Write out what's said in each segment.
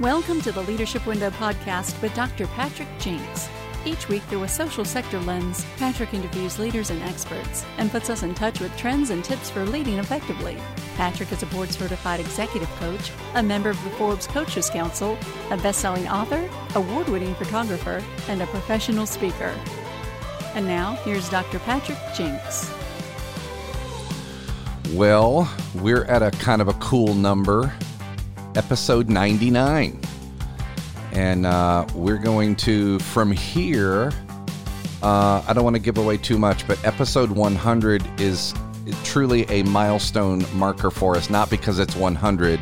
Welcome to the Leadership Window podcast with Dr. Patrick Jinks. Each week, through a social sector lens, Patrick interviews leaders and experts and puts us in touch with trends and tips for leading effectively. Patrick is a board certified executive coach, a member of the Forbes Coaches Council, a best selling author, award winning photographer, and a professional speaker. And now, here's Dr. Patrick Jinks. Well, we're at a kind of a cool number episode 99. And uh, we're going to, from here, uh, I don't want to give away too much, but episode 100 is truly a milestone marker for us, not because it's 100,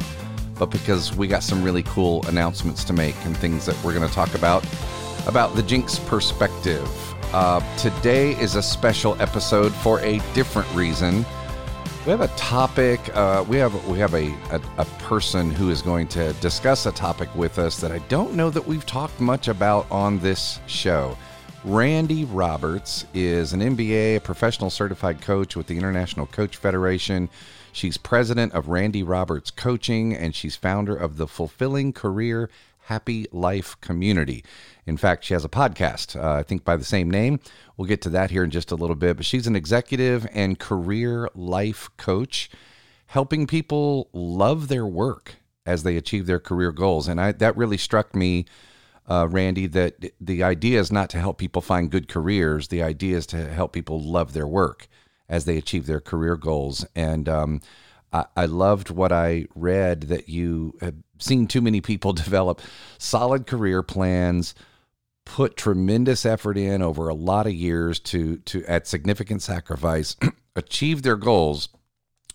but because we got some really cool announcements to make and things that we're going to talk about about the Jinks perspective. Uh, today is a special episode for a different reason. We have a topic. Uh, we have we have a, a, a person who is going to discuss a topic with us that I don't know that we've talked much about on this show. Randi Roberts is an MBA, a professional certified coach with the International Coach Federation. She's president of Randi Roberts Coaching, and she's founder of the Fulfilling Career Happy Life Community. In fact, she has a podcast, uh, I think by the same name. We'll get to that here in just a little bit. But she's an executive and career life coach, helping people love their work as they achieve their career goals. And I, that really struck me, uh, Randi, that the idea is not to help people find good careers. The idea is to help people love their work as they achieve their career goals. And um, I loved what I read that you have seen too many people develop solid career plans put tremendous effort in over a lot of years to to at significant sacrifice achieve their goals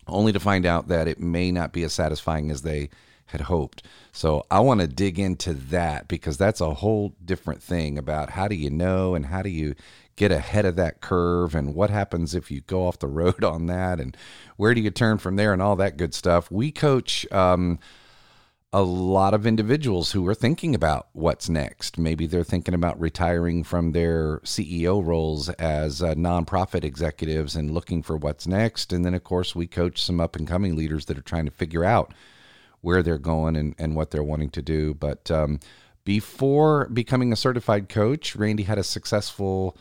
only to find out that it may not be as satisfying as they had hoped. So I want to dig into that because that's a whole different thing about how do you know and how do you get ahead of that curve and what happens if you go off the road on that and where do you turn from there and all that good stuff. We coach um, a lot of individuals who are thinking about what's next. Maybe they're thinking about retiring from their CEO roles as uh, nonprofit executives and looking for what's next. And then, of course, we coach some up and coming leaders that are trying to figure out where they're going and, and what they're wanting to do. But um, before becoming a certified coach, Randi had a successful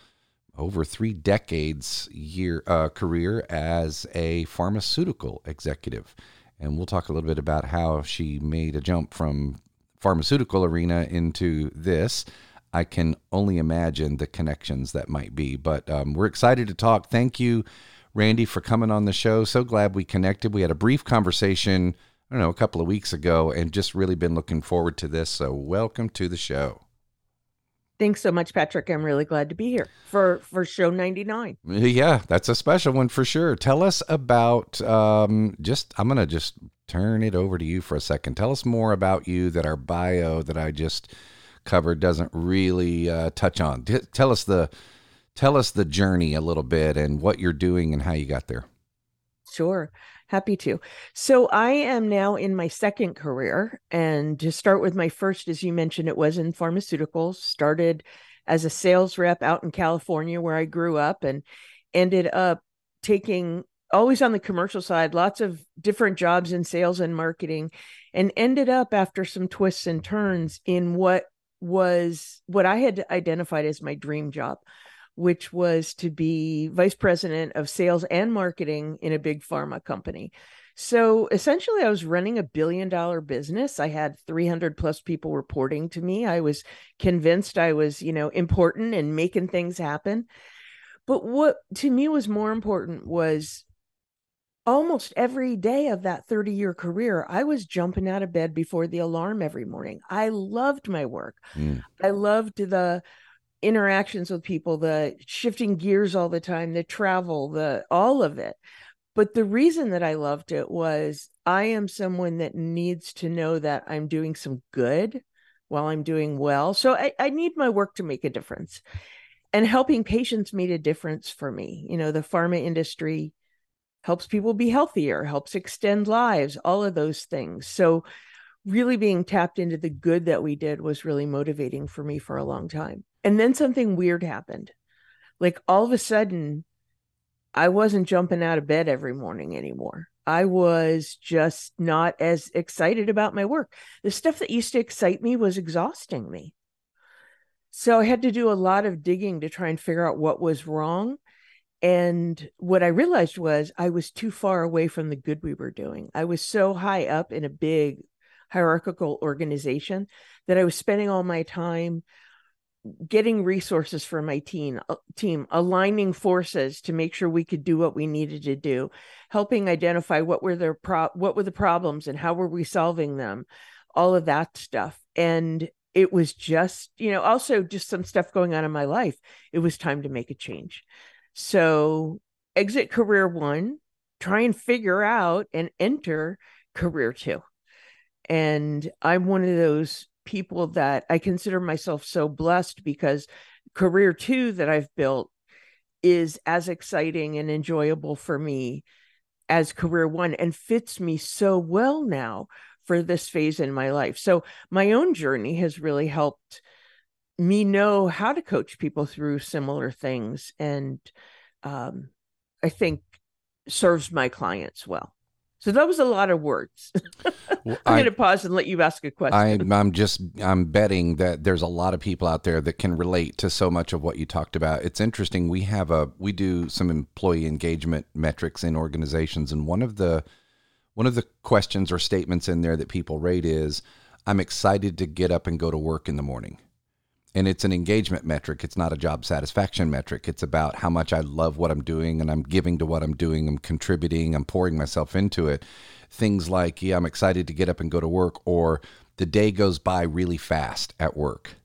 over three decades year uh, career as a pharmaceutical executive and we'll talk a little bit about how she made a jump from pharmaceutical arena into this. I can only imagine the connections that might be, but um, we're excited to talk. Thank you, Randi, for coming on the show. So glad we connected. We had a brief conversation, I don't know, a couple of weeks ago, and just really been looking forward to this. So, welcome to the show. Thanks so much, Patrick. I'm really glad to be here for for show 99. Yeah, that's a special one for sure. Tell us about um, just. I'm gonna just turn it over to you for a second. Tell us more about you that our bio that I just covered doesn't really uh, touch on. T- tell us the tell us the journey a little bit and what you're doing and how you got there. Sure. Happy to. So I am now in my second career. And to start with my first, as you mentioned, it was in pharmaceuticals, started as a sales rep out in California where I grew up and ended up taking always on the commercial side, lots of different jobs in sales and marketing, and ended up after some twists and turns in what was what I had identified as my dream job, which was to be vice president of sales and marketing in a big pharma company. So essentially, I was running a billion dollar business. I had 300 plus people reporting to me. I was convinced I was, you know, important and making things happen. But what to me was more important was almost every day of that 30 year career, I was jumping out of bed before the alarm every morning. I loved my work. Mm. I loved the interactions with people, the shifting gears all the time, the travel, the all of it. But the reason that I loved it was I am someone that needs to know that I'm doing some good while I'm doing well. So I, I need my work to make a difference. And helping patients made a difference for me. You know, the pharma industry helps people be healthier, helps extend lives, all of those things. So really being tapped into the good that we did was really motivating for me for a long time. And then something weird happened. Like all of a sudden, I wasn't jumping out of bed every morning anymore. I was just not as excited about my work. The stuff that used to excite me was exhausting me. So I had to do a lot of digging to try and figure out what was wrong. And what I realized was I was too far away from the good we were doing. I was so high up in a big hierarchical organization that I was spending all my time getting resources for my team uh, team aligning forces to make sure we could do what we needed to do helping identify what were their pro- what were the problems and how were we solving them all of that stuff. And it was just you know also just some stuff going on in my life. It was time to make a change. So exit career 1 try and figure out and enter career 2 and i'm one of those people that I consider myself so blessed because career two that I've built is as exciting and enjoyable for me as career one and fits me so well now for this phase in my life. So my own journey has really helped me know how to coach people through similar things and um, I think serves my clients well. So that was a lot of words. I'm going to pause and let you ask a question. I, I'm just I'm betting that there's a lot of people out there that can relate to so much of what you talked about. It's interesting. We have a we do some employee engagement metrics in organizations, and one of the one of the questions or statements in there that people rate is, "I'm excited to get up and go to work in the morning." And it's an engagement metric. It's not a job satisfaction metric. It's about how much I love what I'm doing and I'm giving to what I'm doing. I'm contributing. I'm pouring myself into it. Things like, yeah, I'm excited to get up and go to work, or the day goes by really fast at work.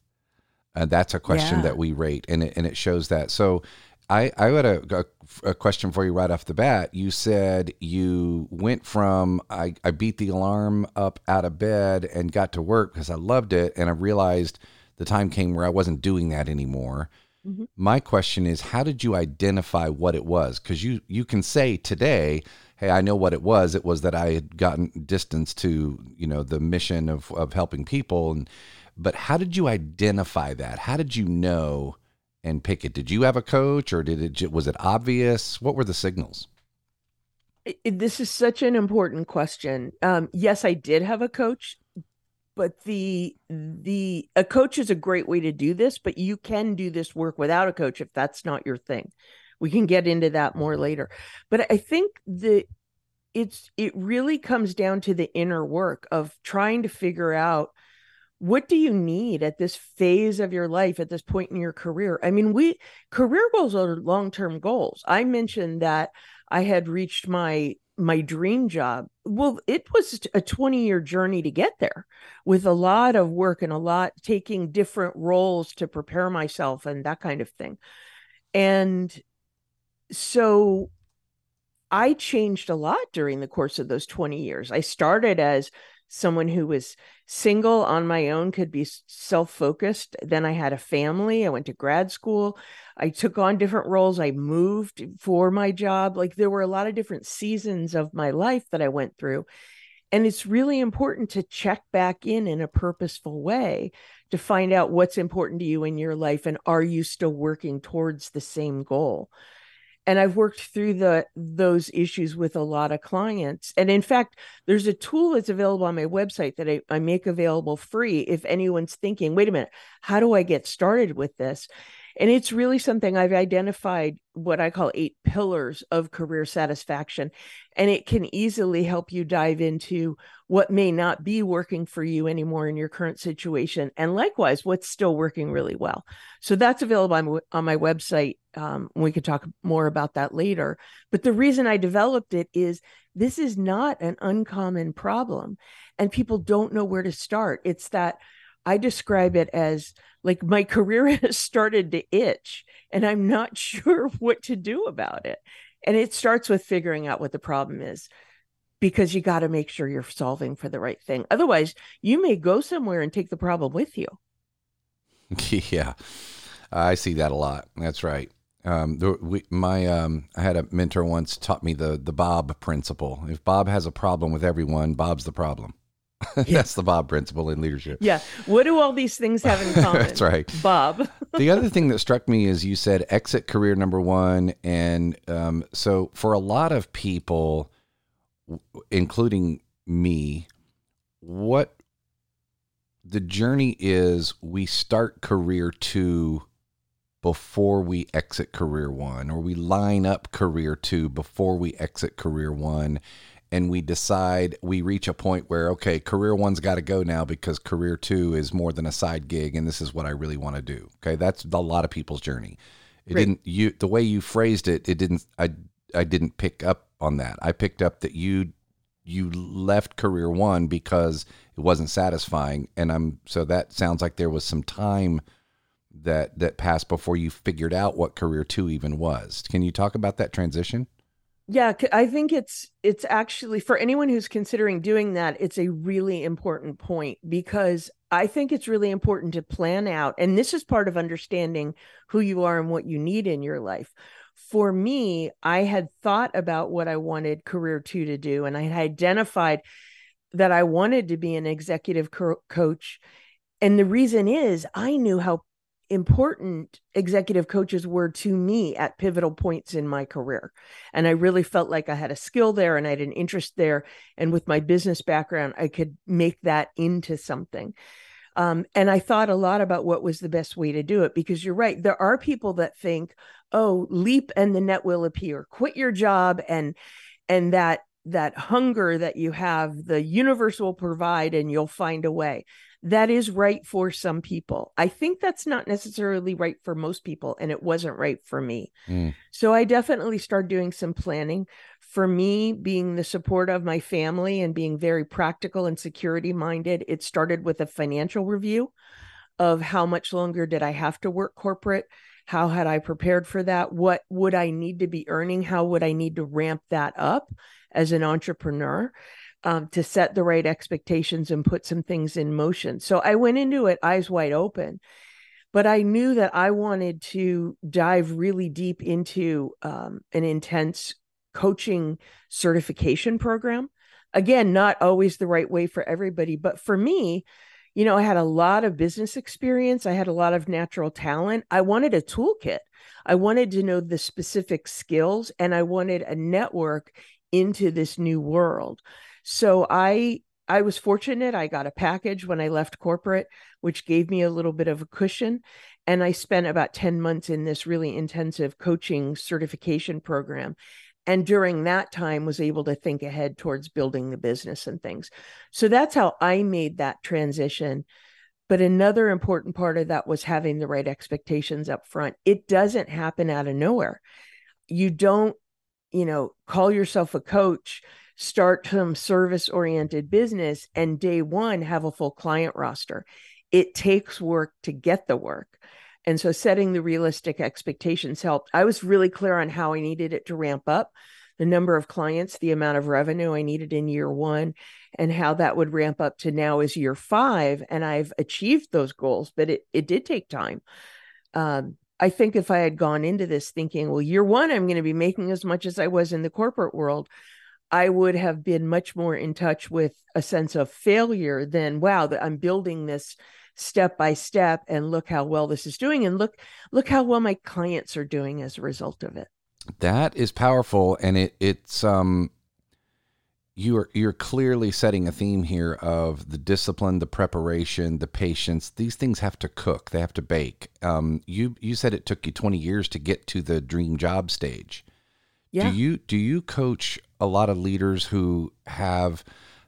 And that's a question yeah. that we rate, and it, and it shows that. So, I I had a, a, a question for you right off the bat. You said you went from I I beat the alarm up out of bed and got to work because I loved it, and I realized the time came where I wasn't doing that anymore. Mm-hmm. My question is, how did you identify what it was? Because you you can say today, "Hey, I know what it was. It was that I had gotten distance to you know the mission of of helping people." And but how did you identify that? How did you know and pick it? Did you have a coach, or did it was it obvious? What were the signals? This is such an important question. Um, yes, I did have a coach but the the a coach is a great way to do this but you can do this work without a coach if that's not your thing. We can get into that more later. But i think the it's it really comes down to the inner work of trying to figure out what do you need at this phase of your life at this point in your career? I mean we career goals are long-term goals. I mentioned that i had reached my my dream job well it was a 20 year journey to get there with a lot of work and a lot taking different roles to prepare myself and that kind of thing. And so i changed a lot during the course of those 20 years. I started as someone who was single on my own could be self-focused. Then i had a family i went to grad school i took on different roles i moved for my job like there were a lot of different seasons of my life that i went through and it's really important to check back in in a purposeful way to find out what's important to you in your life and are you still working towards the same goal and i've worked through the those issues with a lot of clients and in fact there's a tool that's available on my website that I, I make available free if anyone's thinking wait a minute how do i get started with this and it's really something I've identified what I call eight pillars of career satisfaction. And it can easily help you dive into what may not be working for you anymore in your current situation. And likewise, what's still working really well. So that's available on, on my website. Um, we could talk more about that later. But the reason I developed it is this is not an uncommon problem. And people don't know where to start. It's that I describe it as like my career has started to itch and I'm not sure what to do about it. And it starts with figuring out what the problem is because you got to make sure you're solving for the right thing. Otherwise, you may go somewhere and take the problem with you. Yeah, I see that a lot. That's right. Um, we, my um, I had a mentor once taught me the the Bob principle. If Bob has a problem with everyone, Bob's the problem. That's the Bob principle in leadership. Yeah. What do all these things have in common? That's right. Bob. the other thing that struck me is you said exit career number one. And um, so for a lot of people, including me, what the journey is we start career two before we exit career one, or we line up career two before we exit career one. And we decide we reach a point where, okay, career one's got to go now because career two is more than a side gig. And this is what I really want to do. Okay. That's a lot of people's journey. It right. didn't, you, the way you phrased it, it didn't, I, I didn't pick up on that. I picked up that you you left career one because it wasn't satisfying and i'm so that sounds like there was some time that that passed before you figured out what career two even was can you talk about that transition yeah i think it's it's actually for anyone who's considering doing that it's a really important point because i think it's really important to plan out and this is part of understanding who you are and what you need in your life for me, I had thought about what I wanted career two to do, and I had identified that I wanted to be an executive co- coach. And the reason is I knew how important executive coaches were to me at pivotal points in my career. And I really felt like I had a skill there and I had an interest there. And with my business background, I could make that into something. Um, and I thought a lot about what was the best way to do it because you're right. There are people that think, oh, leap and the net will appear. Quit your job and and that that hunger that you have, the universe will provide and you'll find a way. That is right for some people. I think that's not necessarily right for most people, and it wasn't right for me. Mm. So I definitely started doing some planning for me, being the support of my family and being very practical and security minded, it started with a financial review of how much longer did I have to work corporate? How had I prepared for that? What would I need to be earning? How would I need to ramp that up as an entrepreneur um, to set the right expectations and put some things in motion? So I went into it eyes wide open but I knew that I wanted to dive really deep into um, an intense coaching certification program. Again, not always the right way for everybody, but for me, you know, I had a lot of business experience, I had a lot of natural talent. I wanted a toolkit. I wanted to know the specific skills and I wanted a network into this new world. So I I was fortunate. I got a package when I left corporate, which gave me a little bit of a cushion. And I spent about 10 months in this really intensive coaching certification program and during that time was able to think ahead towards building the business and things so that's how i made that transition but another important part of that was having the right expectations up front it doesn't happen out of nowhere you don't you know call yourself a coach start some service oriented business and day one have a full client roster it takes work to get the work and so setting the realistic expectations helped. I was really clear on how I needed it to ramp up the number of clients, the amount of revenue I needed in year one, and how that would ramp up to now is year five. And I've achieved those goals, but it, it did take time. Um, I think if I had gone into this thinking, well, year one, I'm going to be making as much as I was in the corporate world, I would have been much more in touch with a sense of failure than, wow, that I'm building this step by step and look how well this is doing and look look how well my clients are doing as a result of it. That is powerful and it it's um you're you're clearly setting a theme here of the discipline the preparation the patience. These things have to cook. They have to bake. Um you you said it took you 20 years to get to the dream job stage yeah. do you do you coach a lot of leaders who have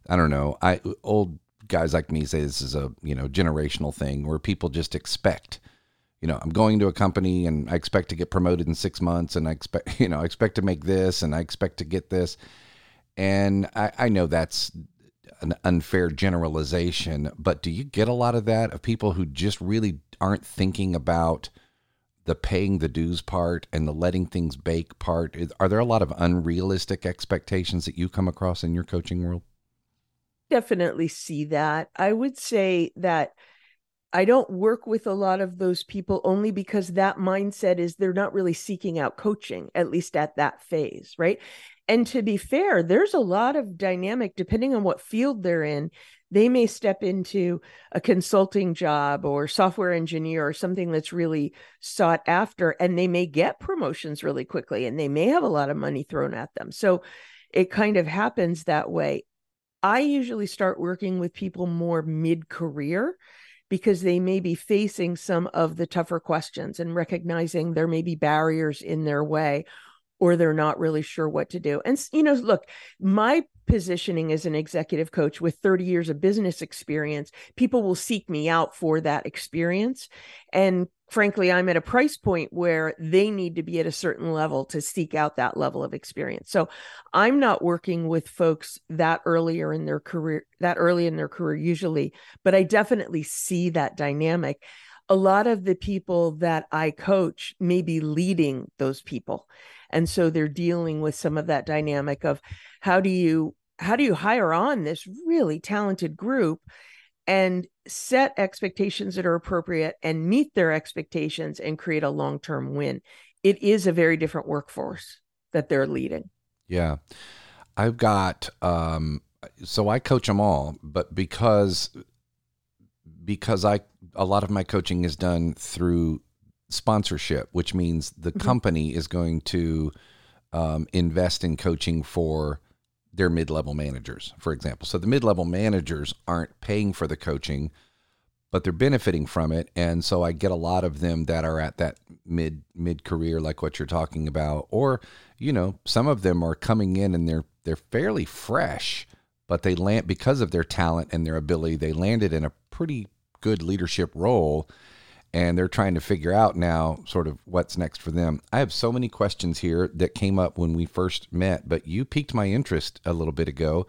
i don't know i old guys like me say this is a you know generational thing where people just expect you know i'm going to a company and i expect to get promoted in six months and i expect you know i expect to make this and i expect to get this and i, I know that's an unfair generalization but do you get a lot of that of people who just really aren't thinking about the paying the dues part and the letting things bake part are there a lot of unrealistic expectations that you come across in your coaching world definitely see that. I would say that I don't work with a lot of those people only because that mindset is they're not really seeking out coaching, at least at that phase, right? And to be fair, there's a lot of dynamic depending on what field they're in. They may step into a consulting job or software engineer or something that's really sought after, and they may get promotions really quickly and they may have a lot of money thrown at them. So it kind of happens that way. I usually start working with people more mid career because they may be facing some of the tougher questions and recognizing there may be barriers in their way or they're not really sure what to do. And, you know, look, my positioning as an executive coach with 30 years of business experience, people will seek me out for that experience. And frankly, I'm at a price point where they need to be at a certain level to seek out that level of experience. So I'm not working with folks that earlier in their career, that early in their career, usually, but I definitely see that dynamic. A lot of the people that I coach may be leading those people. And so they're dealing with some of that dynamic of how do you how do you hire on this really talented group and set expectations that are appropriate and meet their expectations and create a long-term win? It is a very different workforce that they're leading. Yeah. I've got um so i coach them all but because because i a lot of my coaching is done through sponsorship which means the mm-hmm. company is going to um, invest in coaching for their mid-level managers, for example. So the mid-level managers aren't paying for the coaching, but they're benefiting from it, and so I get a lot of them that are at that mid mid career, like what you're talking about, or you know, some of them are coming in and they're they're fairly fresh, but they land because of their talent and their ability, they landed in a pretty good leadership role and they're trying to figure out now sort of what's next for them. I have so many questions here that came up when we first met, but you piqued my interest a little bit ago.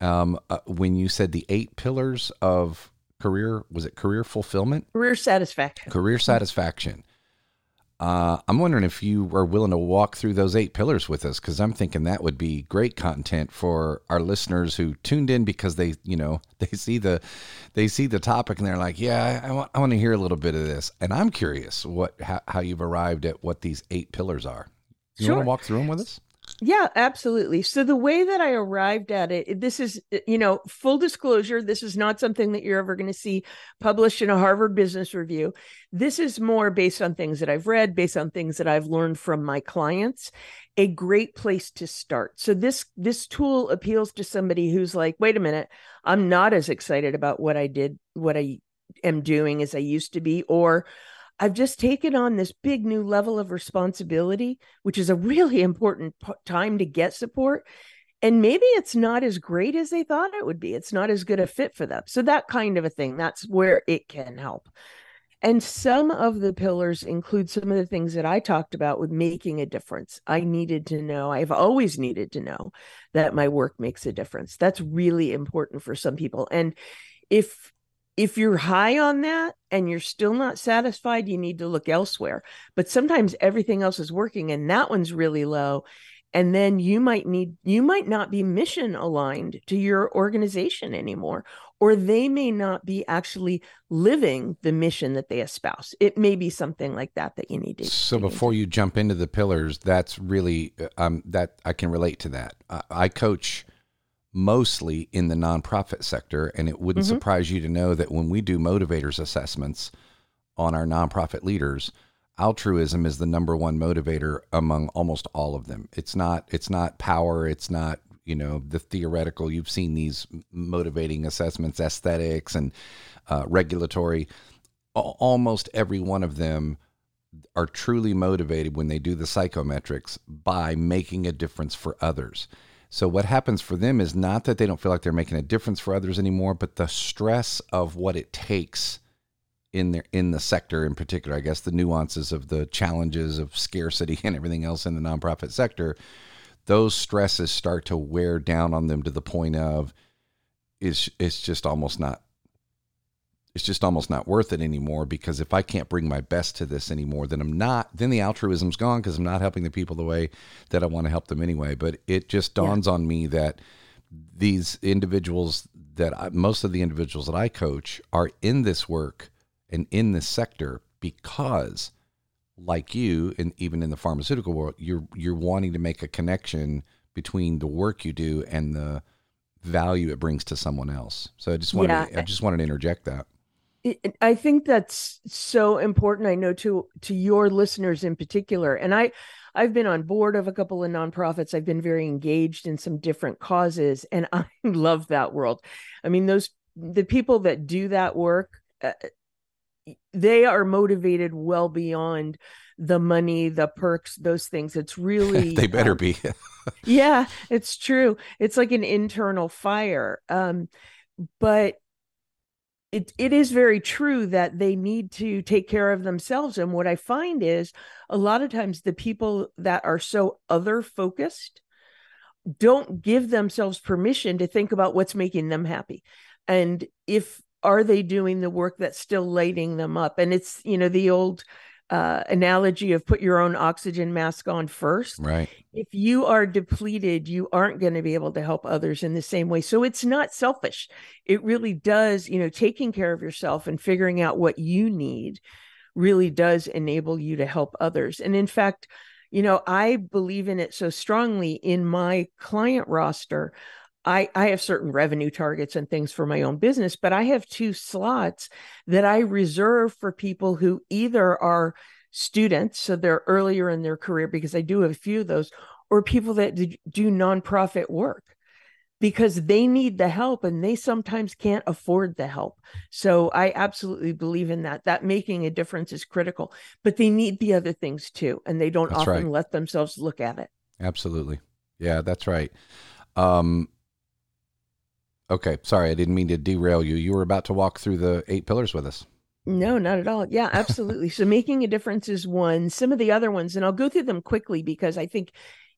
Um, uh, when you said the eight pillars of career was it career fulfillment? Career satisfaction. Career satisfaction uh, I'm wondering if you are willing to walk through those eight pillars with us, because I'm thinking that would be great content for our listeners who tuned in because they, you know, they see the, they see the topic and they're like, yeah, I, I want, I want to hear a little bit of this, and I'm curious what how, how you've arrived at what these eight pillars are. You sure. want to walk through them with us? Yeah, absolutely. So the way that I arrived at it, this is, eh, you know, full disclosure, this is not something that you're ever going to see published in a Harvard Business Review. This is more based on things that I've read, based on things that I've learned from my clients. A great place to start. So this this tool appeals to somebody who's like, wait a minute, I'm not as excited about what I did, what I am doing as I used to be, or I've just taken on this big new level of responsibility, which is a really important p- time to get support. And maybe it's not as great as they thought it would be. It's not as good a fit for them. So, that kind of a thing, that's where it can help. And some of the pillars include some of the things that I talked about with making a difference. I needed to know, I've always needed to know that my work makes a difference. That's really important for some people. And if if you're high on that and you're still not satisfied, you need to look elsewhere. But sometimes everything else is working and that one's really low. And then you might need, you might not be mission aligned to your organization anymore, or they may not be actually living the mission that they espouse. It may be something like that that you need to. So before you jump into the pillars, that's really, uh, um, that I can relate to that. I coach mostly in the nonprofit sector. And it wouldn't mm-hmm. surprise you to know that when we do motivators assessments on our nonprofit leaders, altruism is the number one motivator among almost all of them. It's not it's not power, it's not you know the theoretical. You've seen these motivating assessments, aesthetics and uh, regulatory. Almost every one of them are truly motivated when they do the psychometrics by making a difference for others. So what happens for them is not that they don't feel like they're making a difference for others anymore, but the stress of what it takes in their in the sector in particular, I guess the nuances of the challenges of scarcity and everything else in the nonprofit sector, those stresses start to wear down on them to the point of it's it's just almost not it's just almost not worth it anymore because if I can't bring my best to this anymore, then I'm not, then the altruism's gone because I'm not helping the people the way that I want to help them anyway. But it just dawns yeah. on me that these individuals that I, most of the individuals that I coach are in this work and in this sector because like you and even in the pharmaceutical world you're you're wanting to make a connection between the work you do and the value it brings to someone else. So I just wanted yeah. to, I just wanted to interject that. I think that's so important. I know to to your listeners in particular, and I I've been on board of a couple of nonprofits. I've been very engaged in some different causes, and I love that world. I mean, those the people that do that work, uh, they are motivated well beyond the money, the perks, those things. It's really they better um, be. yeah, it's true. It's like an internal fire. Um, but it it is very true that they need to take care of themselves. And what I find is a lot of times the people that are so other focused don't give themselves permission to think about what's making them happy. And if are they doing the work that's still lighting them up? And it's, you know, the old uh, analogy of put your own oxygen mask on first. Right. If you are depleted, you aren't going to be able to help others in the same way. So it's not selfish. It really does, you know, taking care of yourself and figuring out what you need really does enable you to help others. And in fact, you know, I believe in it so strongly in my client roster. I, I have certain revenue targets and things for my own business, but I have two slots that I reserve for people who either are students, so they're earlier in their career, because I do have a few of those, or people that do nonprofit work because they need the help and they sometimes can't afford the help. So I absolutely believe in that. That making a difference is critical, but they need the other things too. And they don't that's often right. let themselves look at it. Absolutely. Yeah, that's right. Um, Okay, sorry, I didn't mean to derail you. You were about to walk through the eight pillars with us. No, not at all. Yeah, absolutely. so making a difference is one. Some of the other ones, and I'll go through them quickly because I think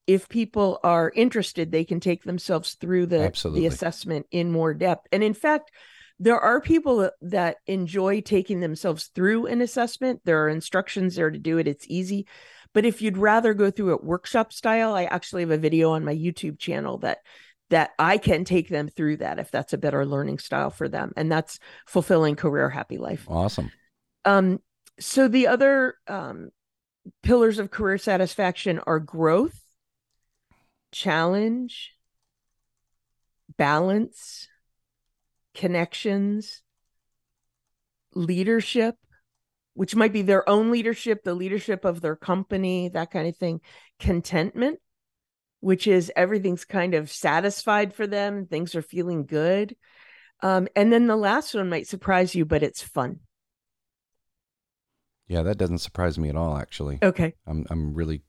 if people are interested, they can take themselves through the absolutely. the assessment in more depth. And in fact, there are people that enjoy taking themselves through an assessment. There are instructions there to do it. It's easy. But if you'd rather go through it workshop style, I actually have a video on my YouTube channel that that I can take them through that if that's a better learning style for them. And that's fulfilling career happy life. Awesome. Um, so the other um, pillars of career satisfaction are growth, challenge, balance, connections, leadership, which might be their own leadership, the leadership of their company, that kind of thing, contentment, which is everything's kind of satisfied for them, things are feeling good. Um, and then the last one might surprise you, but it's fun. Yeah, that doesn't surprise me at all. Actually, okay. I'm I'm really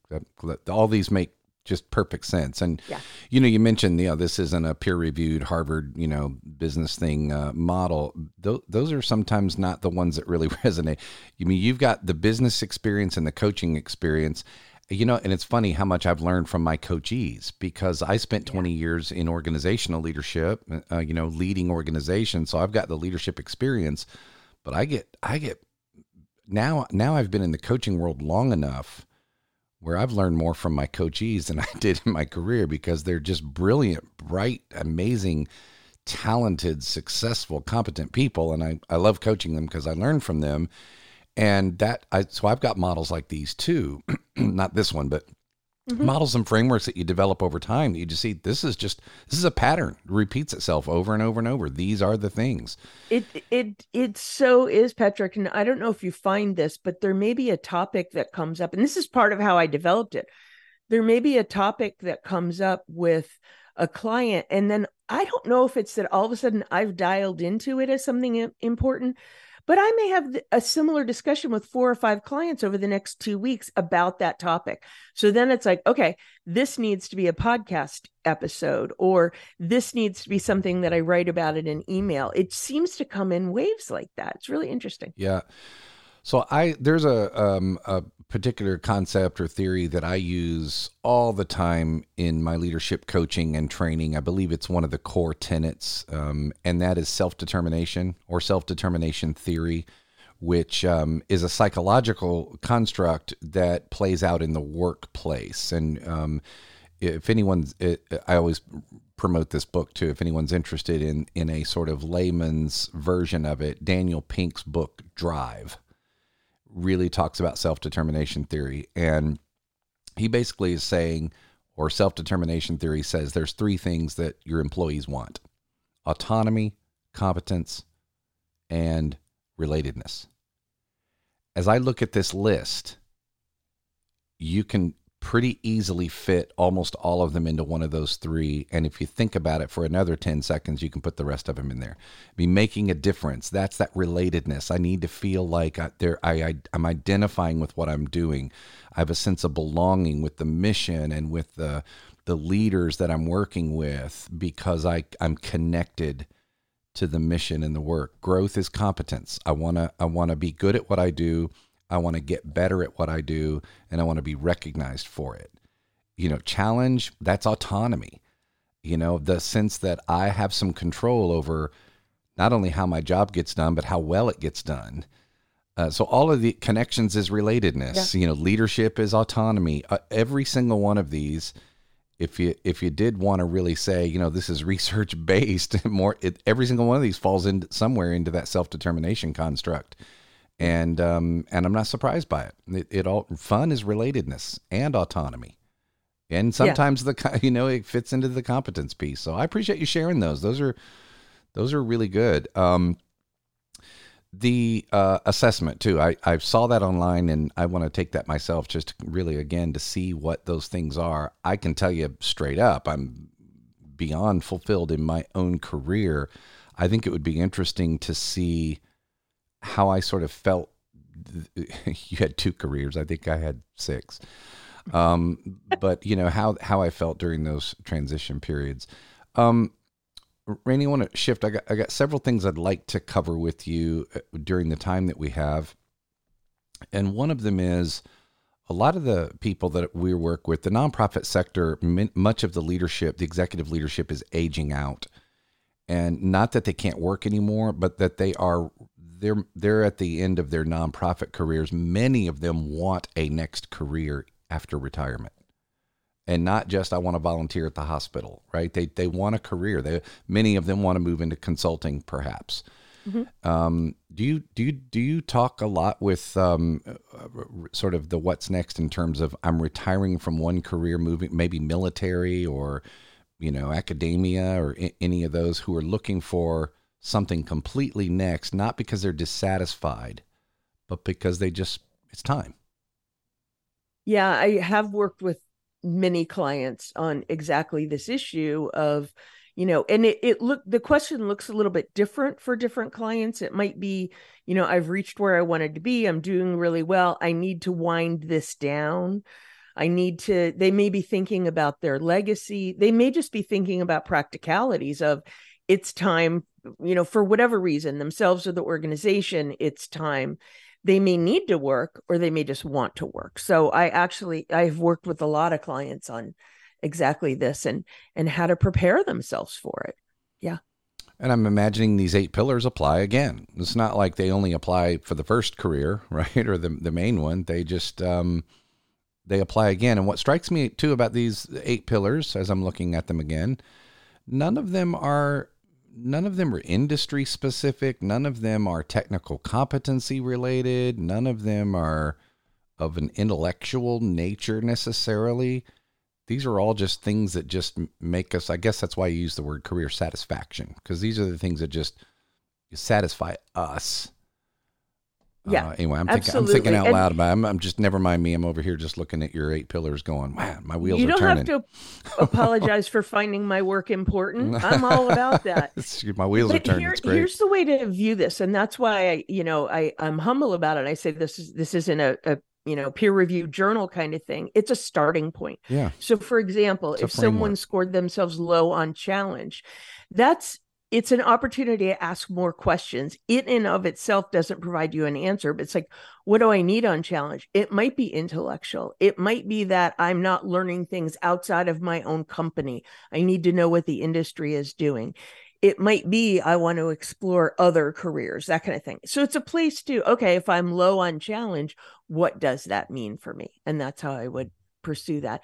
all these make just perfect sense. And yeah. you know, you mentioned you know this isn't a peer reviewed Harvard you know business thing uh, model. Th- those are sometimes not the ones that really resonate. You mean you've got the business experience and the coaching experience, you know, and it's funny how much I've learned from my coachees because I spent 20 yeah. years in organizational leadership, uh, you know, leading organizations. So I've got the leadership experience, but I get, I get now, now I've been in the coaching world long enough where I've learned more from my coachees than I did in my career because they're just brilliant, bright, amazing, talented, successful, competent people. And I, I love coaching them because I learn from them and that I so I've got models like these too, not this one, but mm-hmm. models and frameworks that you develop over time. That you just see this is just this is a pattern it repeats itself over and over and over. These are the things. It it it so is Patrick, and I don't know if you find this, but there may be a topic that comes up, and this is part of how I developed it. There may be a topic that comes up with a client, and then I don't know if it's that all of a sudden I've dialed into it as something important but I may have a similar discussion with four or five clients over the next two weeks about that topic. So then it's like, okay, this needs to be a podcast episode, or this needs to be something that I write about in an email. It seems to come in waves like that. It's really interesting. Yeah. So I there's a um, a particular concept or theory that I use all the time in my leadership coaching and training. I believe it's one of the core tenets, um, and that is self determination or self determination theory, which um, is a psychological construct that plays out in the workplace. And um, if anyone's, it, I always promote this book too. If anyone's interested in in a sort of layman's version of it, Daniel Pink's book Drive really talks about self determination theory. And he basically is saying, or self determination theory says, there's three things that your employees want autonomy, competence, and relatedness. As I look at this list, you can pretty easily fit almost all of them into one of those three. And if you think about it for another 10 seconds, you can put the rest of them in there. Be making a difference. That's that relatedness. I need to feel like I, there, I, I, I'm identifying with what I'm doing. I have a sense of belonging with the mission and with the, the leaders that I'm working with because I, I'm connected to the mission and the work. Growth is competence. I want to I want to be good at what I do. I want to get better at what I do and I want to be recognized for it. You know, challenge, that's autonomy. You know, the sense that I have some control over not only how my job gets done, but how well it gets done. Uh, so all of the connections is relatedness. Yeah. You know, leadership is autonomy. Uh, every single one of these, if you if you did want to really say, you know, this is research based, more it, every single one of these falls into somewhere into that self determination construct and um, and I'm not surprised by it. It, it all fun is relatedness and autonomy, and sometimes yeah. the you know it fits into the competence piece. So I appreciate you sharing those. Those are those are really good. Um, the uh, assessment too. I I saw that online, and I want to take that myself just really again to see what those things are. I can tell you straight up, I'm beyond fulfilled in my own career. I think it would be interesting to see how I sort of felt. You had two careers. I think I had six. Um, but you know how how I felt during those transition periods. Um, I want to shift. I got I got several things I'd like to cover with you uh, during the time that we have, and one of them is a lot of the people that we work with, the nonprofit sector, much of the leadership, the executive leadership, is aging out, and not that they can't work anymore, but that they are they're they're at the end of their nonprofit careers. Many of them want a next career after retirement. And not just I want to volunteer at the hospital, right? They they want a career. They many of them want to move into consulting, perhaps. Mm-hmm. Um, do you do you do you talk a lot with um, sort of the what's next in terms of I'm retiring from one career, moving maybe military or you know academia or I- any of those who are looking for something completely next, not because they're dissatisfied, but because they just, it's time. Yeah, I have worked with many clients on exactly this issue of, you know, and it, it look the question looks a little bit different for different clients. It might be, you know, I've reached where I wanted to be, I'm doing really well. I need to wind this down. I need to, they may be thinking about their legacy. They may just be thinking about practicalities of it's time you know, for whatever reason, themselves or the organization, it's time. They may need to work or they may just want to work. So I actually I've worked with a lot of clients on exactly this and and how to prepare themselves for it. Yeah. And I'm imagining these eight pillars apply again. It's not like they only apply for the first career, right? Or the the main one. They just um they apply again. And what strikes me too about these eight pillars as I'm looking at them again, none of them are none of them are industry specific. None of them are technical competency related. None of them are of an intellectual nature necessarily. These are all just things that just make us, I guess that's why you use the word career satisfaction, because these are the things that just satisfy us yeah. Uh, anyway, I'm thinking, I'm thinking out loud about. It. I'm, I'm just never mind me. I'm over here just looking at your eight pillars, going, "Wow, my wheels you are turning." You don't have to apologize for finding my work important. I'm all about that. my wheels but are turning. Here, here's the way to view this, and that's why I, you know, I I'm humble about it. I say this is this isn't a, a you know peer reviewed journal kind of thing it's a starting point yeah so for example if someone scored themselves low on challenge that's it's an opportunity to ask more questions. It in of itself doesn't provide you an answer, but it's like, what do I need on challenge? It might be intellectual. It might be that I'm not learning things outside of my own company. I need to know what the industry is doing. It might be I want to explore other careers, that kind of thing. So it's a place to, okay, if I'm low on challenge, what does that mean for me? And that's how I would pursue that.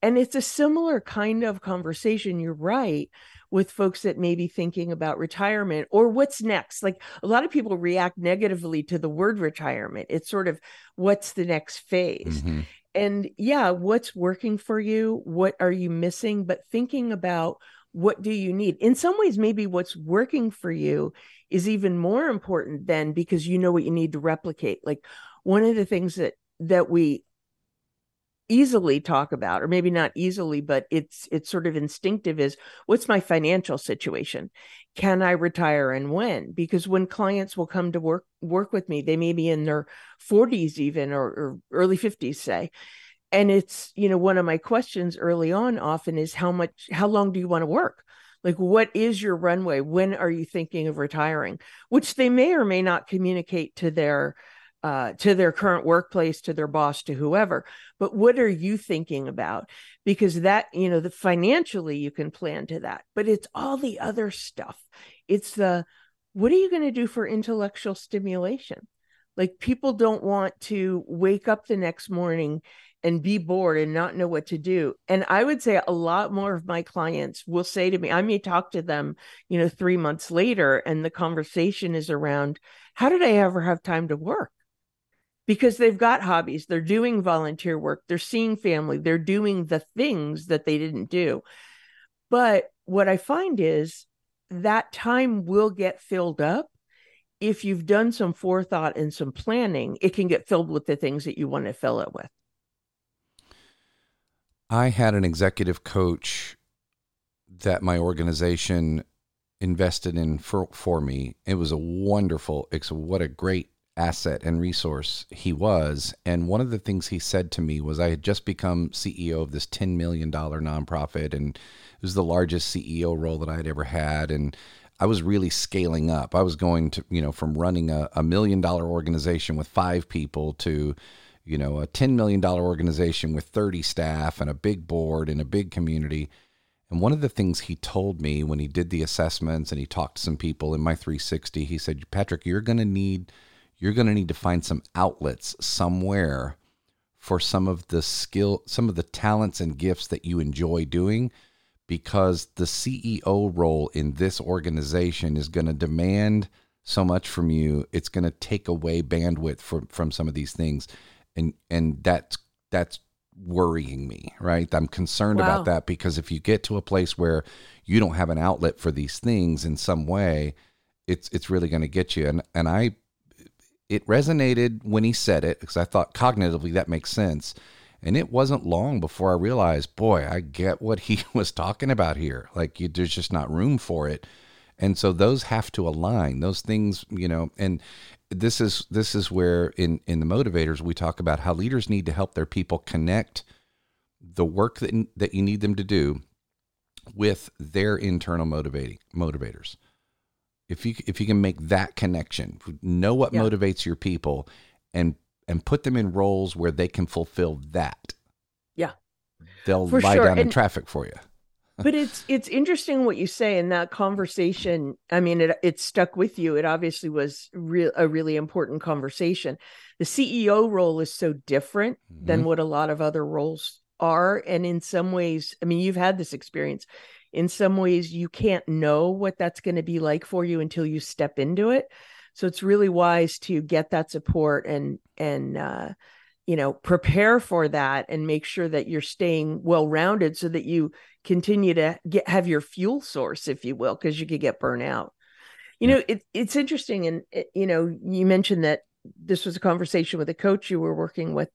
And it's a similar kind of conversation. You're right with folks that may be thinking about retirement or what's next. Like a lot of people react negatively to the word retirement. It's sort of what's the next phase. Mm-hmm. And yeah, what's working for you? What are you missing? But thinking about what do you need? In some ways, maybe what's working for you is even more important than because you know what you need to replicate. Like one of the things that that we easily talk about or maybe not easily but it's it's sort of instinctive is what's my financial situation? Can i retire and when? Because when clients will come to work work with me they may be in their 40s even or, or early 50s say and it's you know one of my questions early on often is how much how long do you want to work? Like what is your runway? When are you thinking of retiring? Which they may or may not communicate to their uh, to their current workplace, to their boss, to whoever. But what are you thinking about? Because that, you know, the financially you can plan to that, but it's all the other stuff. It's the what are you going to do for intellectual stimulation? Like people don't want to wake up the next morning and be bored and not know what to do. And I would say a lot more of my clients will say to me, I may talk to them, you know, three months later, and the conversation is around, how did I ever have time to work? Because they've got hobbies, they're doing volunteer work, they're seeing family, they're doing the things that they didn't do. But what I find is that time will get filled up if you've done some forethought and some planning, it can get filled with the things that you want to fill it with. I had an executive coach that my organization invested in for, for me. It was a wonderful, it's what a great asset and resource he was. And one of the things he said to me was I had just become CEO of this $10 million nonprofit, and it was the largest CEO role that I had ever had. And I was really scaling up. I was going to, you know, from running a, a million dollar organization with five people to, you know, a $10 million organization with 30 staff and a big board and a big community. And one of the things he told me when he did the assessments and he talked to some people in my 360, he said, Patrick, you're going to need you're going to need to find some outlets somewhere for some of the skill, some of the talents and gifts that you enjoy doing because the CEO role in this organization is going to demand so much from you. It's going to take away bandwidth from from some of these things. And and that's that's worrying me, right? I'm concerned wow. about that because if you get to a place where you don't have an outlet for these things in some way, it's it's really going to get you. And and I it resonated when he said it because I thought cognitively that makes sense. And it wasn't long before I realized, boy, I get what he was talking about here. Like, you, there's just not room for it. And so those have to align. Those things, you know, and this is this is where in in the motivators we talk about how leaders need to help their people connect the work that that you need them to do with their internal motivating motivators if you if you can make that connection, know what yeah. motivates your people, and and put them in roles where they can fulfill that. Yeah, they'll for lie sure. down and, in traffic for you. but it's it's interesting what you say in that conversation. I mean, it it stuck with you. It obviously was real a really important conversation. The CEO role is so different mm-hmm. than what a lot of other roles are, and in some ways, I mean, you've had this experience in some ways you can't know what that's going to be like for you until you step into it. So it's really wise to get that support and and uh, you know prepare for that and make sure that you're staying well rounded so that you continue to get have your fuel source if you will because you could get burnt out you know it, it's interesting and it, you know you mentioned that this was a conversation with a coach you were working with.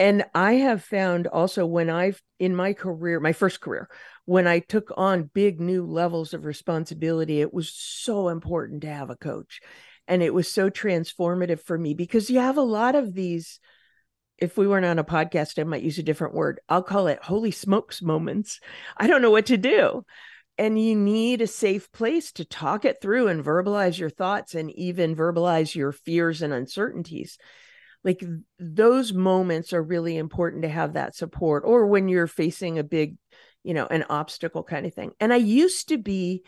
And i have found also when i've in my career my first career when I took on big new levels of responsibility, it was so important to have a coach. And it was so transformative for me because you have a lot of these. If we weren't on a podcast, I might use a different word. I'll call it holy smokes moments. I don't know what to do. And you need a safe place to talk it through and verbalize your thoughts and even verbalize your fears and uncertainties like those moments are really important to have that support or when you're facing a big you know, an obstacle kind of thing. And I used to be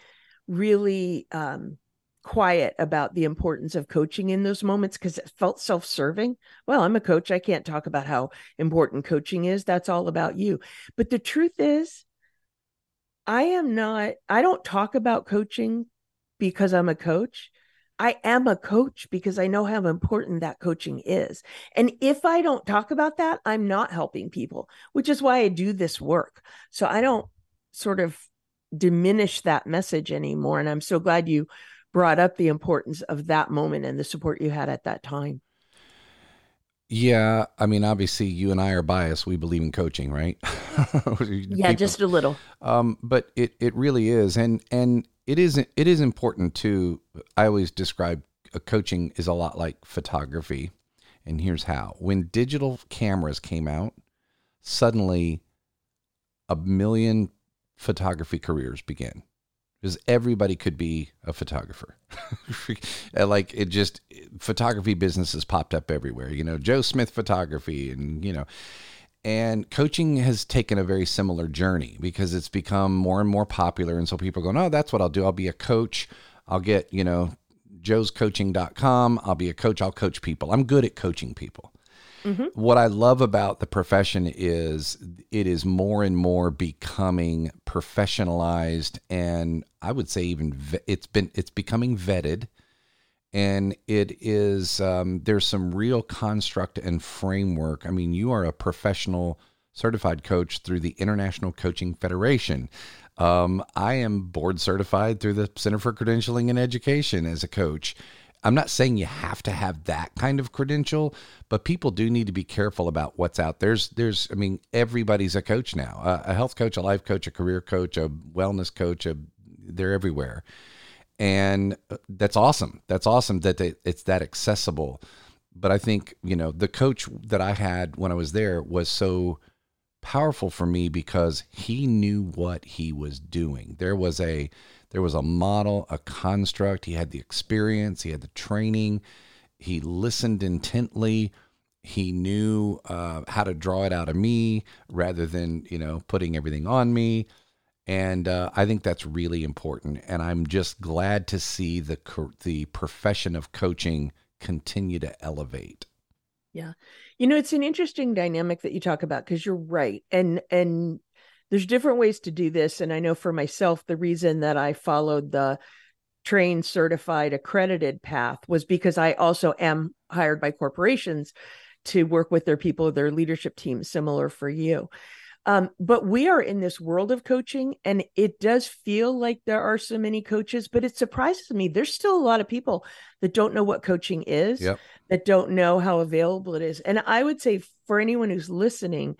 really um, quiet about the importance of coaching in those moments because it felt self serving. Well, I'm a coach. I can't talk about how important coaching is. That's all about you. But the truth is, I am not, I don't talk about coaching because I'm a coach. I am a coach because I know how important that coaching is. And if I don't talk about that, I'm not helping people, which is why I do this work. So I don't sort of diminish that message anymore. And I'm so glad you brought up the importance of that moment and the support you had at that time. Yeah, I mean, obviously, you and I are biased. We believe in coaching, right? yeah, People, just a little. Um, but it it really is, and and it is it is important to. I always describe uh, coaching is a lot like photography, and here's how: when digital cameras came out, suddenly a million photography careers began because everybody could be a photographer. like it just photography businesses popped up everywhere. You know, Joe Smith photography and you know and coaching has taken a very similar journey because it's become more and more popular and so people are going, "Oh, that's what I'll do. I'll be a coach. I'll get, you know, joescoaching.com. I'll be a coach. I'll coach people. I'm good at coaching people." Mm-hmm. What I love about the profession is it is more and more becoming professionalized, and I would say even it's been it's becoming vetted, and it is um, there's some real construct and framework. I mean, you are a professional certified coach through the International Coaching Federation. Um, I am board certified through the Center for Credentialing and Education as a coach. I'm not saying you have to have that kind of credential, but people do need to be careful about what's out. There's, there's, I mean, everybody's a coach now. a health coach, a life coach, a career coach, a wellness coach. A, they're everywhere, and uh, that's awesome. That's awesome that they, it's that accessible. But I think you know the coach that I had when I was there was so powerful for me because he knew what he was doing. There was a there was a model, a construct. He had the experience, he had the training, he listened intently. He knew uh, how to draw it out of me rather than, you know, putting everything on me. And uh, I think that's really important. And I'm just glad to see the the profession of coaching continue to elevate. Yeah. You know, it's an interesting dynamic that you talk about because you're right. And and there's different ways to do this. And I know for myself, the reason that I followed the trained, certified, accredited path was because I also am hired by corporations to work with their people, their leadership teams, similar for you. Um, but we are in this world of coaching, and it does feel like there are so many coaches, but it surprises me. There's still a lot of people that don't know what coaching is, yep. that don't know how available it is. And I would say for anyone who's listening,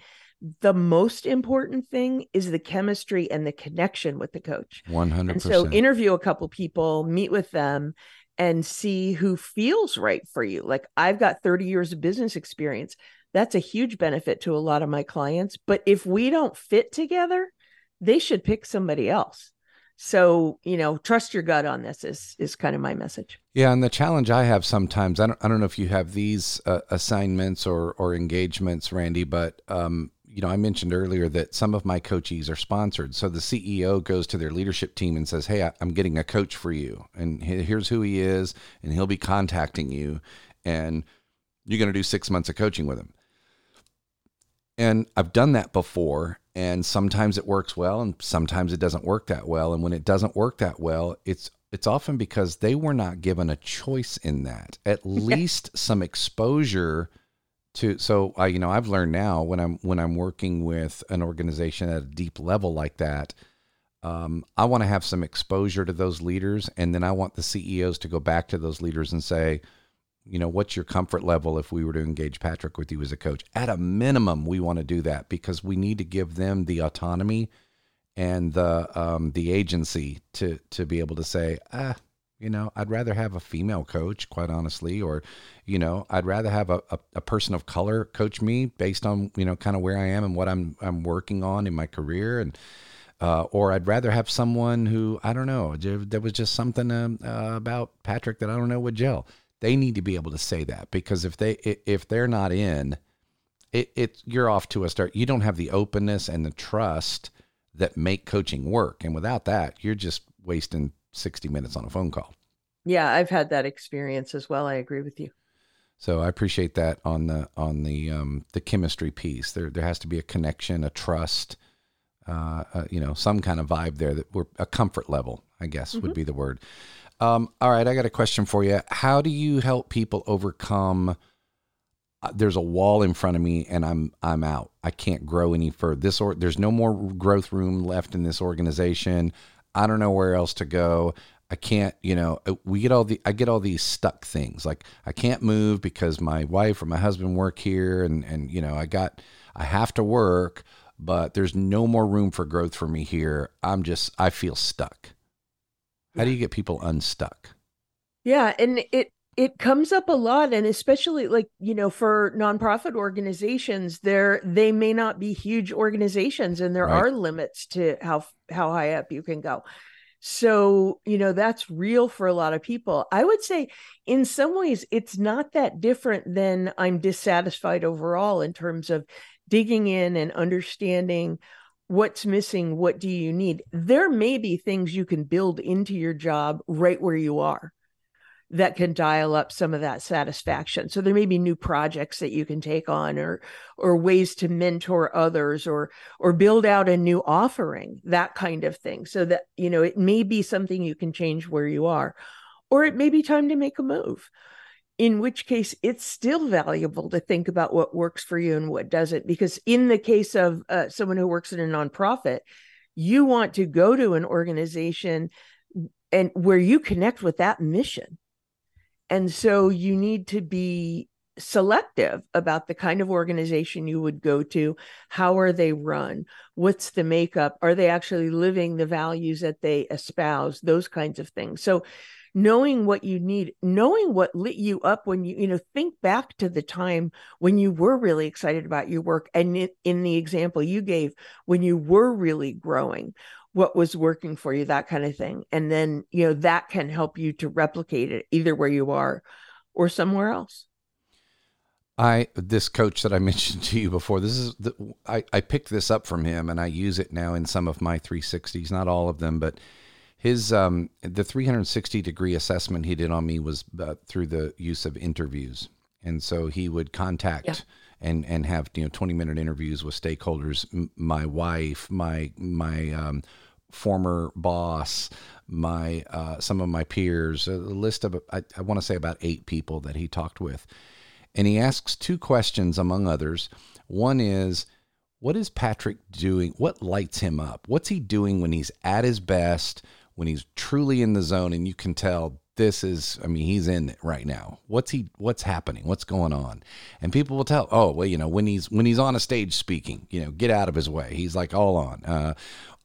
the most important thing is the chemistry and the connection with the coach. 100%. And so interview a couple people, meet with them and see who feels right for you. Like I've got 30 years of business experience. That's a huge benefit to a lot of my clients, but if we don't fit together, they should pick somebody else. So, you know, trust your gut on this is is kind of my message. Yeah, and the challenge I have sometimes, I don't, I don't know if you have these uh, assignments or or engagements, Randi, but um, you know, I mentioned earlier that some of my coachees are sponsored. So the CEO goes to their leadership team and says, Hey, I'm getting a coach for you. And here's who he is. And he'll be contacting you. And you're going to do six months of coaching with him. And I've done that before. And sometimes it works well and sometimes it doesn't work that well. And when it doesn't work that well, it's it's often because they were not given a choice in that. At least some exposure to so I you know I've learned now when I'm when I'm working with an organization at a deep level like that um, I want to have some exposure to those leaders and then I want the CEOs to go back to those leaders and say you know what's your comfort level if we were to engage Patrick with you as a coach at a minimum we want to do that because we need to give them the autonomy and the um, the agency to to be able to say ah you know, I'd rather have a female coach, quite honestly, or, you know, I'd rather have a, a, a, person of color coach me based on, you know, kind of where I am and what I'm I'm working on in my career. And uh, or I'd rather have someone who, I don't know, there was just something uh, uh, about Patrick that I don't know would gel. They need to be able to say that because if they if they're not in, it, it you're off to a start. You don't have the openness and the trust that make coaching work. And without that, you're just wasting 60 minutes on a phone call. Yeah, I've had that experience as well. I agree with you. So I appreciate that on the on the um, the chemistry piece. There there has to be a connection, a trust, uh, uh, you know, some kind of vibe there that we're a comfort level. I guess mm-hmm. would be the word. Um, all right, I got a question for you. How do you help people overcome? Uh, there's a wall in front of me, and I'm I'm out. I can't grow any further. This or there's no more growth room left in this organization. I don't know where else to go. I can't, you know, uh, we get all the I get all these stuck things. Like I can't move because my wife or my husband work here and and you know, I got I have to work, but there's no more room for growth for me here. I'm just I feel stuck. How do you get people unstuck? Yeah, and it it comes up a lot and especially like you know for nonprofit organizations there they may not be huge organizations and there right. are limits to how how high up you can go so you know that's real for a lot of people i would say in some ways it's not that different than i'm dissatisfied overall in terms of digging in and understanding what's missing what do you need there may be things you can build into your job right where you are that can dial up some of that satisfaction. So there may be new projects that you can take on or or ways to mentor others or or build out a new offering, that kind of thing. So that you know, it may be something you can change where you are or it may be time to make a move. In which case it's still valuable to think about what works for you and what doesn't because in the case of uh, someone who works in a nonprofit, you want to go to an organization and where you connect with that mission and so you need to be selective about the kind of organization you would go to. How are they run? What's the makeup? Are they actually living the values that they espouse? Those kinds of things. So knowing what you need knowing what lit you up when you you know think back to the time when you were really excited about your work and in, in the example you gave when you were really growing what was working for you, that kind of thing. And then, you know, that can help you to replicate it either where you are or somewhere else. I this coach that I mentioned to you before. This is the, I I picked this up from him and I use it now in some of my 360s, not all of them, but his um the 360 degree assessment he did on me was uh, through the use of interviews. And so he would contact yeah. and and have you know 20 minute interviews with stakeholders M- my wife my my um, former boss my uh, some of my peers a list of I, I want to say about eight people that he talked with. And he asks two questions among others. One is what is patrick doing? What lights him up? What's he doing when he's at his best when he's truly in the zone and you can tell this is i mean he's in it right now. What's he what's happening? What's going on? And people will tell oh well you know when he's when he's on a stage speaking you know get out of his way. He's like all on. Uh,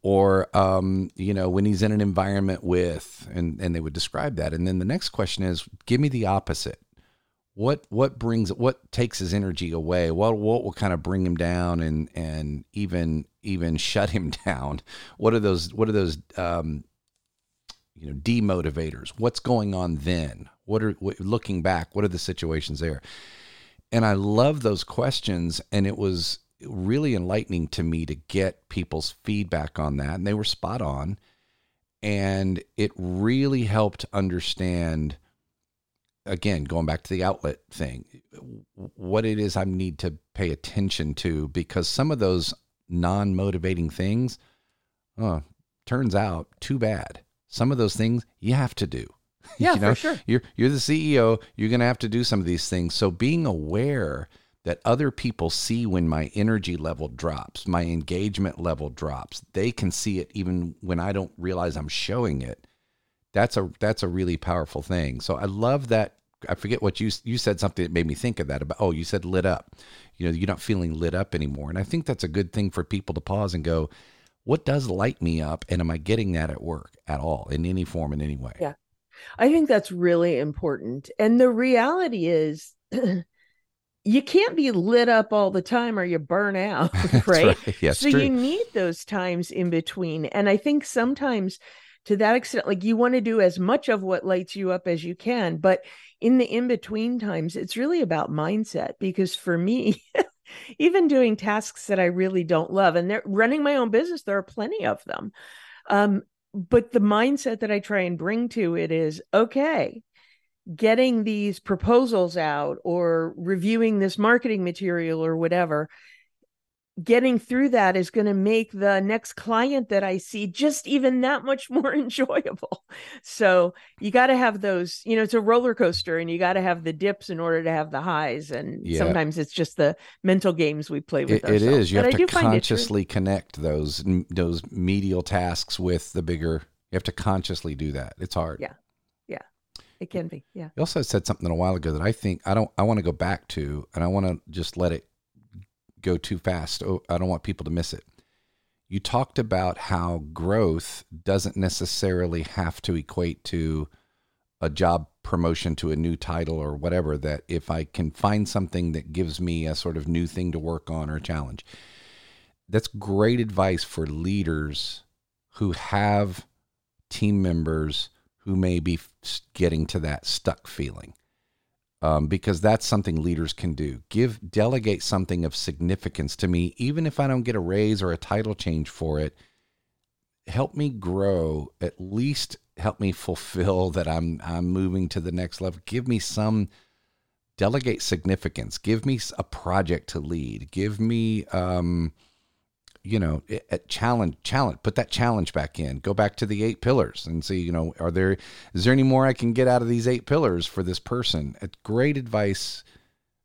or um, you know when he's in an environment with and and they would describe that. And then the next question is give me the opposite. What what brings what takes his energy away? What what will kind of bring him down and and even even shut him down? What are those what are those um, you know demotivators. What's going on then? What are what, looking back what are the situations there? And i love those questions and it was really enlightening to me to get people's feedback on that and they were spot on. And it really helped understand again going back to the outlet thing what it is i need to pay attention to because some of those non-motivating things oh, turns out too bad some of those things you have to do. Yeah, you know, for sure. You're you're the CEO. You're going to have to do some of these things. So being aware that other people see when my energy level drops, my engagement level drops. They can see it even when I don't realize I'm showing it. That's a that's a really powerful thing. So I love that. I forget what you you said something that made me think of that about. Oh, you said lit up. You know, you're not feeling lit up anymore, and I think that's a good thing for people to pause and go what does light me up and am i getting that at work at all in any form in any way? Yeah. I think that's really important. And the reality is you can't be lit up all the time or you burn out right, right. Yes, so true. you need those times in between. And i think sometimes to that extent like you want to do as much of what lights you up as you can but in the in between times it's really about mindset because for me even doing tasks that I really don't love. And they're running my own business, there are plenty of them. Um, but the mindset that I try and bring to it is okay, getting these proposals out or reviewing this marketing material or whatever getting through that is going to make the next client that I see just even that much more enjoyable. So you got to have those, you know, it's a roller coaster and you got to have the dips in order to have the highs. And yeah. sometimes it's just the mental games we play with. it, it is. You but have I to consciously connect those, those medial tasks with the bigger, You have to consciously do that. It's hard. Yeah. Yeah. It can be. Yeah. You also said something a while ago that I think I don't I want to go back to and I want to just let it go too fast. Oh, I don't want people to miss it. You talked about how growth doesn't necessarily have to equate to a job promotion to a new title or whatever that if I can find something that gives me a sort of new thing to work on or challenge. That's great advice for leaders who have team members who may be getting to that stuck feeling. Um, because that's something leaders can do. Give, delegate something of significance to me, even if I don't get a raise or a title change for it. Help me grow, at least help me fulfill that I'm I'm moving to the next level. Give me some delegate significance. Give me a project to lead. Give me um, you know, a challenge, challenge, put that challenge back in. Go back to the eight pillars and see, you know, are there, is there any more I can get out of these eight pillars for this person? It's great advice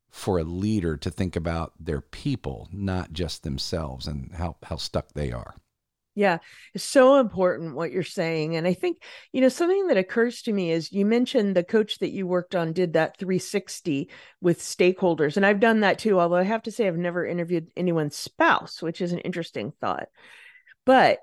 for a leader to think about their people, not just themselves and how, how stuck they are. Yeah, it's so important what you're saying. And I think, you know, something that occurs to me is you mentioned the coach that you worked on did that 360 with stakeholders. And I've done that too, although I have to say I've never interviewed anyone's spouse, which is an interesting thought. But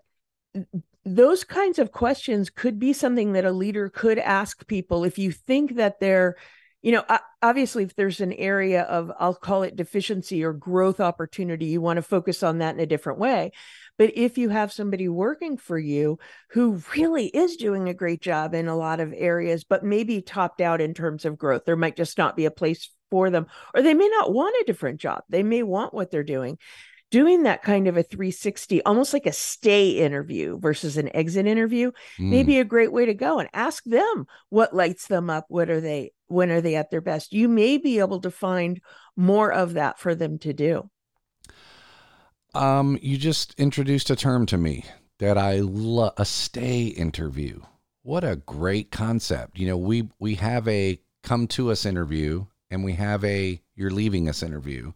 those kinds of questions could be something that a leader could ask people if you think that they're you know obviously if there's an area of i'll call it deficiency or growth opportunity you want to focus on that in a different way but if you have somebody working for you who really is doing a great job in a lot of areas, but maybe topped out in terms of growth, there might just not be a place for them, or they may not want a different job. They may want what they're doing. Doing that kind of a 360, almost like a stay interview versus an exit interview, mm. may be a great way to go and ask them what lights them up. What are they, when are they at their best? You may be able to find more of that for them to do. Um, you just introduced a term to me that I love a stay interview. What a great concept. You know, we we have a come to us interview and we have a you're leaving us interview.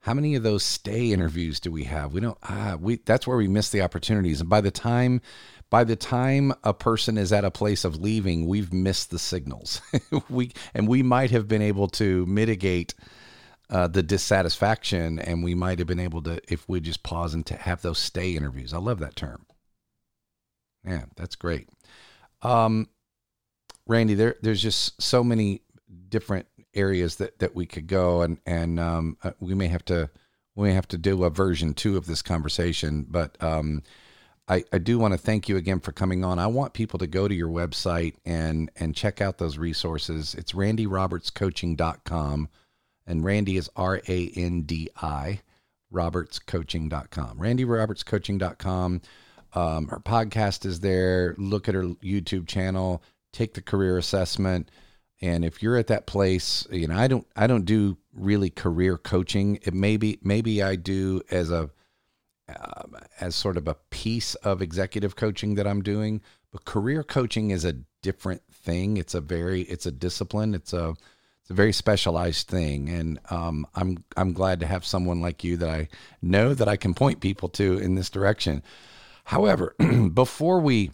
How many of those stay interviews do we have? We don't ah we that's where we miss the opportunities. And by the time by the time a person is at a place of leaving, we've missed the signals. we and we might have been able to mitigate uh, the dissatisfaction, and we might have been able to, if we just pause and to have those stay interviews. I love that term. Yeah, that's great. Um, Randi, there, there's just so many different areas that, that we could go, and and um, uh, we may have to we may have to do a version two of this conversation, but um, I, I do want to thank you again for coming on. I want people to go to your website and and check out those resources. It's randirobertscoaching.com. And Randi is R A N D I, robertscoaching.com. RandiRobertsCoaching.com. Um, her podcast is there. Look at her YouTube channel. Take the career assessment. And if you're at that place, you know, I don't, I don't do really career coaching. It maybe, maybe I do as a, uh, as sort of a piece of executive coaching that I'm doing. But career coaching is a different thing. It's a very, it's a discipline. It's a, a very specialized thing, and um, I'm I'm glad to have someone like you that I know that I can point people to in this direction. However, before we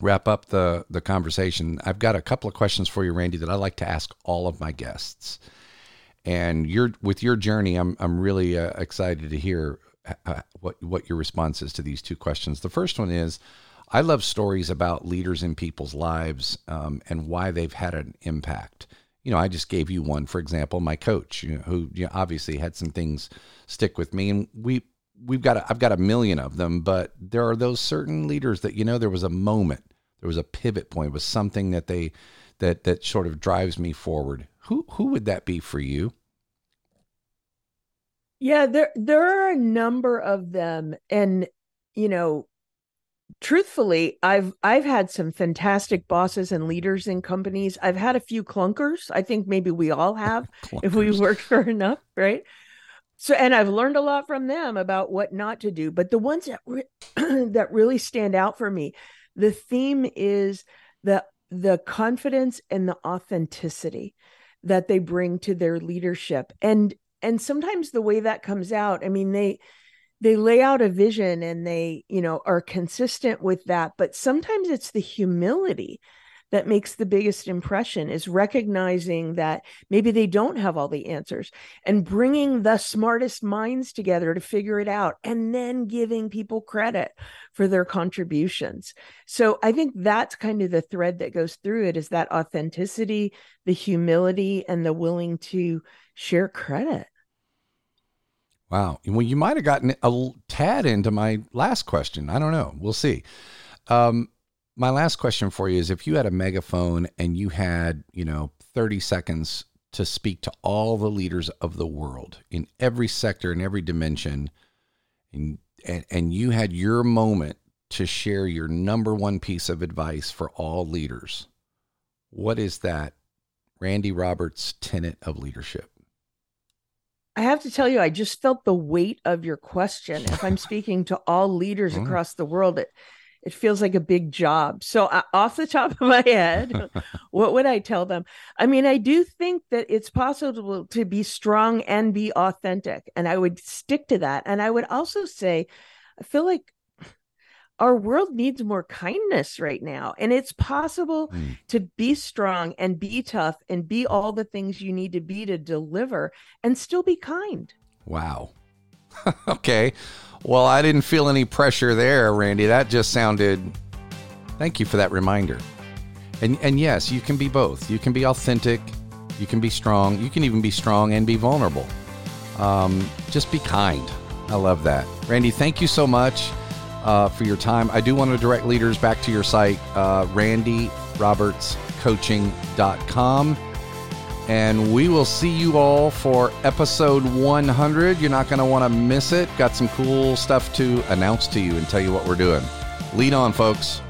wrap up the the conversation, I've got a couple of questions for you, Randi, that I like to ask all of my guests. And you're with your journey, I'm I'm really uh, excited to hear uh, what what your response is to these two questions. The first one is. I love stories about leaders in people's lives um, and why they've had an impact you know, I just gave you one, for example, my coach, you know, who you know, obviously had some things stick with me, and we we've got a, I've got a million of them, but there are those certain leaders that you know there was a moment, there was a pivot point, was something that they that that sort of drives me forward. Who who would that be for you? Yeah, there there are a number of them, and you know, truthfully i've i've had some fantastic bosses and leaders in companies. I've had a few clunkers. I think maybe we all have if we work for enough right? So and i've learned a lot from them about what not to do but the ones that re- that really stand out for me the theme is the the confidence and the authenticity that they bring to their leadership. And and sometimes the way that comes out i mean they they lay out a vision and they you know are consistent with that but sometimes it's the humility that makes the biggest impression is recognizing that maybe they don't have all the answers and bringing the smartest minds together to figure it out and then giving people credit for their contributions. So I think that's kind of the thread that goes through it is that authenticity, the humility and the willing to share credit. Wow. Well, you might have gotten a tad into my last question. I don't know. We'll see. Um, my last question for you is if you had a megaphone and you had, you know, 30 seconds to speak to all the leaders of the world in every sector in every dimension and, and and you had your moment to share your number one piece of advice for all leaders what is that Randi Roberts tenet of leadership I have to tell you, I just felt the weight of your question. If I'm speaking to all leaders mm. across the world, it, it feels like a big job. So, uh, off the top of my head, what would I tell them? I mean, I do think that it's possible to be strong and be authentic, and I would stick to that. And I would also say, I feel like our world needs more kindness right now. And it's possible mm. to be strong and be tough and be all the things you need to be to deliver and still be kind. Wow. okay. Well, I didn't feel any pressure there, Randi. That just sounded. Thank you for that reminder. And and yes, you can be both. You can be authentic. You can be strong. You can even be strong and be vulnerable. Um, just be kind. I love that, Randi. Thank you so much uh, for your time. I do want to direct leaders back to your site, uh, randirobertscoaching.com. And we will see you all for episode 100. You're not going to want to miss it. Got some cool stuff to announce to you and tell you what we're doing. Lead on, folks.